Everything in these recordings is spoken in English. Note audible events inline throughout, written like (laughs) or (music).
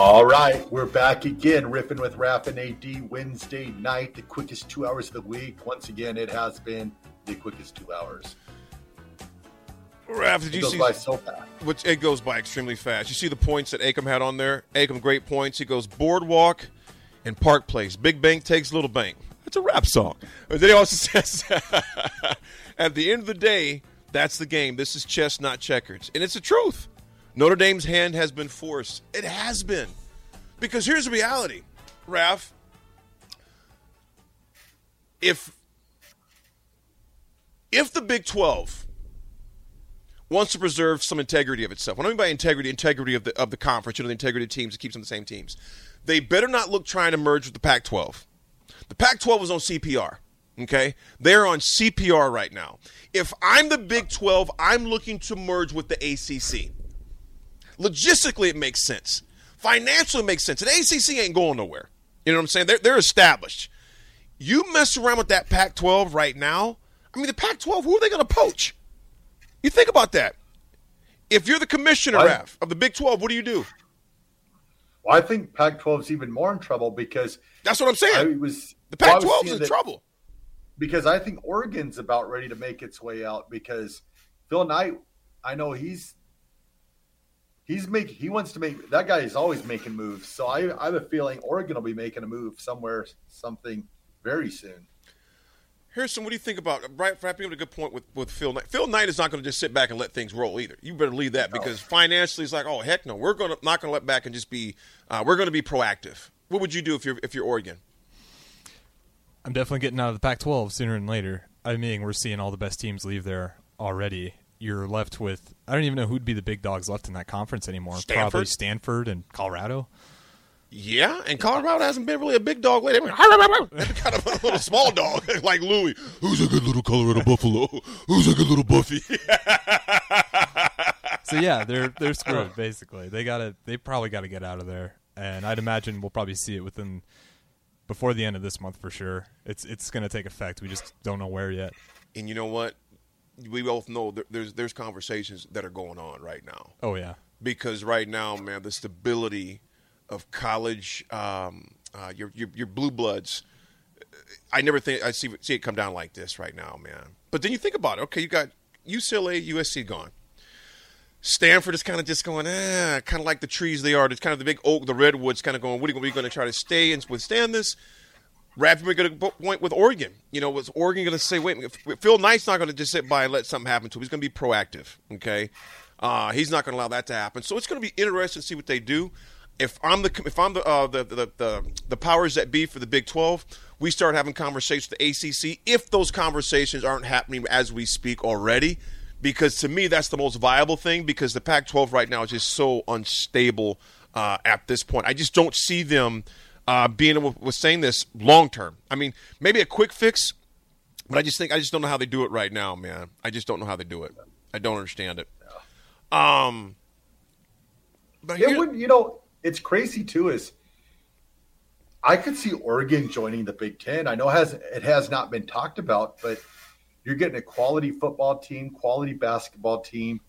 All right, we're back again, riffing with Raf and AD Wednesday night, the quickest two hours of the week. Once again, it has been the quickest two hours. Raf, did it you goes see? By so fast. Which it goes by extremely fast. You see the points that Acom had on there. Acom great points. He goes Boardwalk and Park Place. Big Bank takes Little Bank. That's a rap song. But then he also (laughs) says, (laughs) at the end of the day, that's the game. This is chess, not checkers, and it's the truth. Notre Dame's hand has been forced. It has been. Because here's the reality, Raf. If if the Big 12 wants to preserve some integrity of itself, what I mean by integrity, integrity of the of the conference, you know, the integrity of teams, it keeps them the same teams. They better not look trying to merge with the Pac-12. The Pac-12 was on CPR. Okay, they're on CPR right now. If I'm the Big 12, I'm looking to merge with the ACC. Logistically, it makes sense. Financially, it makes sense. And ACC ain't going nowhere. You know what I'm saying? They're, they're established. You mess around with that Pac 12 right now. I mean, the Pac 12, who are they going to poach? You think about that. If you're the commissioner, of the Big 12, what do you do? Well, I think Pac 12 is even more in trouble because. That's what I'm saying. I was, the Pac 12 is in that, trouble. Because I think Oregon's about ready to make its way out because Phil Knight, I know he's he's making he wants to make that guy is always making moves. So I, I have a feeling Oregon will be making a move somewhere, something very soon. Harrison, what do you think about right? Wrapping up a good point with, with Phil Knight. Phil Knight is not going to just sit back and let things roll either. You better leave that because financially, it's like, oh heck no, we're going to not going to let back and just be. Uh, we're going to be proactive. What would you do if you're if you're Oregon? I'm definitely getting out of the Pac-12 sooner than later. I mean, we're seeing all the best teams leave there already, you're left with I don't even know who'd be the big dogs left in that conference anymore. Stanford. Probably Stanford and Colorado. Yeah, and Colorado hasn't been really a big dog lately. They're (laughs) kind of a little small dog, (laughs) like Louis. Who's a good little Colorado Buffalo? Who's a good little Buffy? (laughs) so yeah, they're they're screwed basically. They gotta they probably got to get out of there, and I'd imagine we'll probably see it within before the end of this month for sure. It's it's going to take effect. We just don't know where yet. And you know what? We both know there's there's conversations that are going on right now. Oh yeah, because right now, man, the stability of college, um, uh, your, your your blue bloods. I never think I see see it come down like this right now, man. But then you think about it. Okay, you got UCLA, USC gone. Stanford is kind of just going, eh, kind of like the trees they are. It's kind of the big oak, the redwoods, kind of going. What are we going to try to stay and withstand this? Rapid going to point with Oregon. You know, was Oregon going to say, wait, Phil Knight's not going to just sit by and let something happen to him. He's going to be proactive. Okay, uh, he's not going to allow that to happen. So it's going to be interesting to see what they do. If I'm the if I'm the, uh, the, the the the powers that be for the Big Twelve, we start having conversations with the ACC. If those conversations aren't happening as we speak already, because to me that's the most viable thing. Because the Pac-12 right now is just so unstable uh, at this point. I just don't see them uh, being able was saying this long term. I mean, maybe a quick fix, but I just think I just don't know how they do it right now, man. I just don't know how they do it. I don't understand it. Um, but it would, you know, it's crazy too. Is I could see Oregon joining the Big Ten. I know it has it has not been talked about, but you're getting a quality football team, quality basketball team,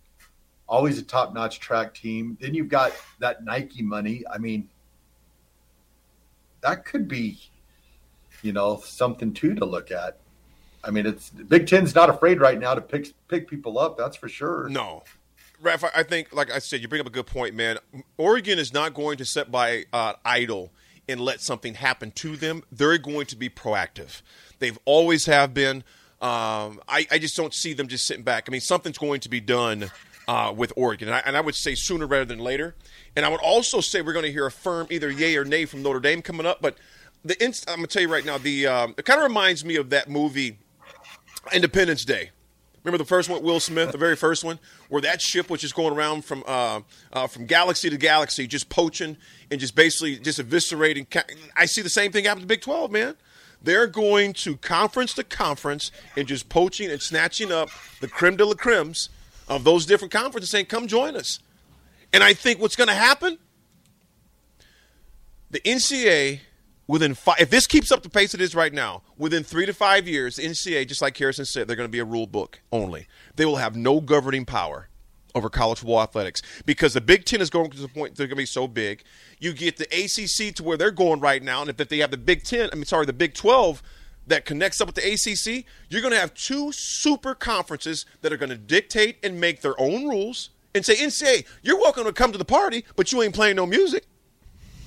always a top notch track team. Then you've got that Nike money. I mean, that could be, you know, something too to look at. I mean, it's Big Ten's not afraid right now to pick pick people up. That's for sure. No, Raph, I think, like I said, you bring up a good point, man. Oregon is not going to sit by uh, idle and let something happen to them. They're going to be proactive. They've always have been. Um, I, I, just don't see them just sitting back. I mean, something's going to be done uh, with Oregon, and I, and I, would say sooner rather than later. And I would also say we're going to hear a firm either yay or nay from Notre Dame coming up. But the inst- I'm going to tell you right now, the um, it kind of reminds me of that movie Independence Day. Remember the first one, Will Smith, the very first one, where that ship was just going around from uh, uh, from galaxy to galaxy, just poaching and just basically just eviscerating. I see the same thing happen to Big Twelve, man. They're going to conference to conference and just poaching and snatching up the creme de la cremes of those different conferences, saying, "Come join us." And I think what's going to happen, the NCAA within five, if this keeps up the pace it is right now, within three to five years, NCAA, just like Harrison said, they're going to be a rule book only. They will have no governing power over college football athletics because the Big Ten is going to the point they're going to be so big. You get the ACC to where they're going right now, and if they have the Big Ten, I mean, sorry, the Big Twelve that connects up with the ACC, you're going to have two super conferences that are going to dictate and make their own rules and say, NCAA, you're welcome to come to the party, but you ain't playing no music. (laughs)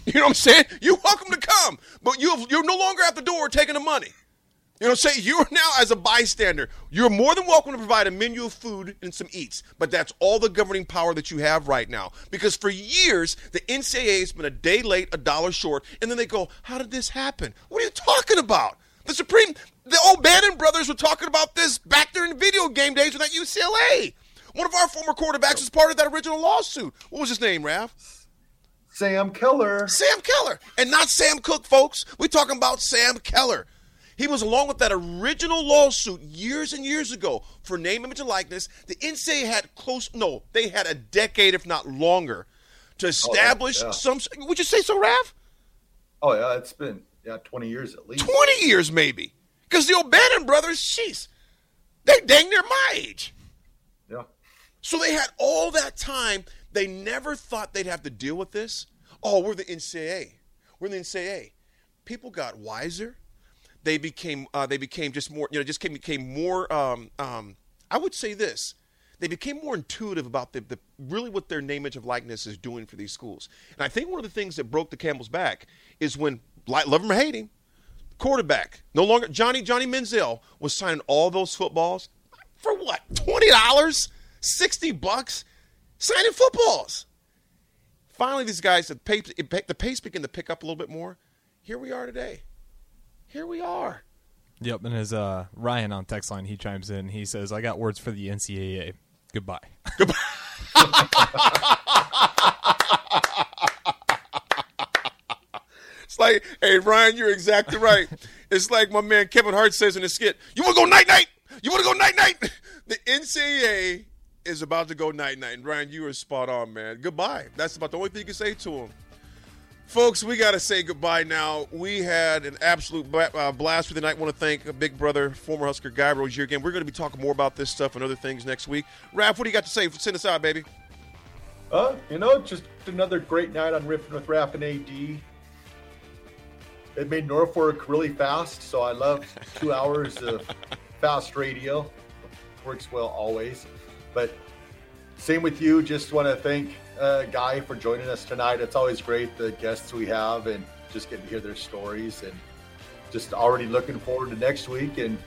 You know what I'm saying? You're welcome to come, but you you're no longer at the door taking the money. You know, say you're now as a bystander, you're more than welcome to provide a menu of food and some eats, but that's all the governing power that you have right now. Because for years, the NCAA has been a day late, a dollar short, and then they go, "How did this happen? What are you talking about?" The Supreme, the O'Bannon brothers were talking about this back during video game days with that UCLA. One of our former quarterbacks was part of that original lawsuit. What was his name, Raph? Sam Keller. Sam Keller. And not Sam Cooke, folks. We're talking about Sam Keller. He was along with that original lawsuit years and years ago for name, image, and likeness. The NCAA had close, no, they had a decade, if not longer, to oh, establish oh, yeah. some. Would you say so, Raph? Oh, yeah. It's been, yeah, 20 years at least. 20 years, maybe. Because the O'Bannon brothers, jeez, they dang near my age. Yeah. So they had all that time. They never thought they'd have to deal with this. Oh, we're the NCAA. We're the NCAA. People got wiser. They became uh, they became just more you know just came, became more. Um, um, I would say this. They became more intuitive about the, the really what their name, image, of likeness is doing for these schools. And I think one of the things that broke the camel's back is when, love him or hate him, quarterback no longer Johnny Johnny Manziel was signing all those footballs for what twenty dollars, sixty bucks, signing footballs. Finally, these guys the pace, the pace began to pick up a little bit more. Here we are today. Here we are. Yep, and as uh, Ryan on text line, he chimes in. He says, "I got words for the NCAA. Goodbye." Goodbye. (laughs) (laughs) it's like, hey Ryan, you're exactly right. (laughs) It's like my man Kevin Hart says in his skit, "You want to go night night? You want to go night night?" (laughs) The NCAA is about to go night night. And Ryan, you are spot on, man. Goodbye. That's about the only thing you can say to him. Folks, we got to say goodbye now. We had an absolute uh, blast for the night. I want to thank a big brother, former Husker Guy Rozier again. We're going to be talking more about this stuff and other things next week. Raph, what do you got to say? Send us out, baby. Uh, you know, just another great night on Riffing with Raph and AD. It made Norfolk really fast, so I love two (laughs) hours of fast radio. Works well always. But same with you. Just want to thank uh, Guy for joining us tonight. It's always great the guests we have and just getting to hear their stories and just already looking forward to next week and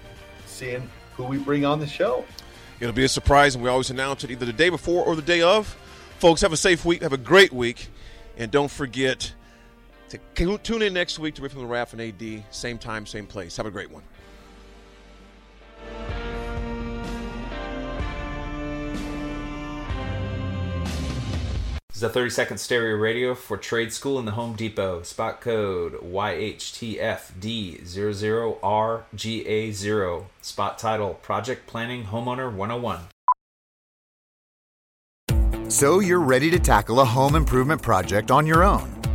seeing who we bring on the show. It'll be a surprise, and we always announce it either the day before or the day of. Folks, have a safe week. Have a great week. And don't forget to tune in next week to Riffing the Raph and AD. Same time, same place. Have a great one. This is a 30 second stereo radio for trade school in the Home Depot. Spot code YHTFD00RGA0. Spot title Project Planning Homeowner 101. So you're ready to tackle a home improvement project on your own.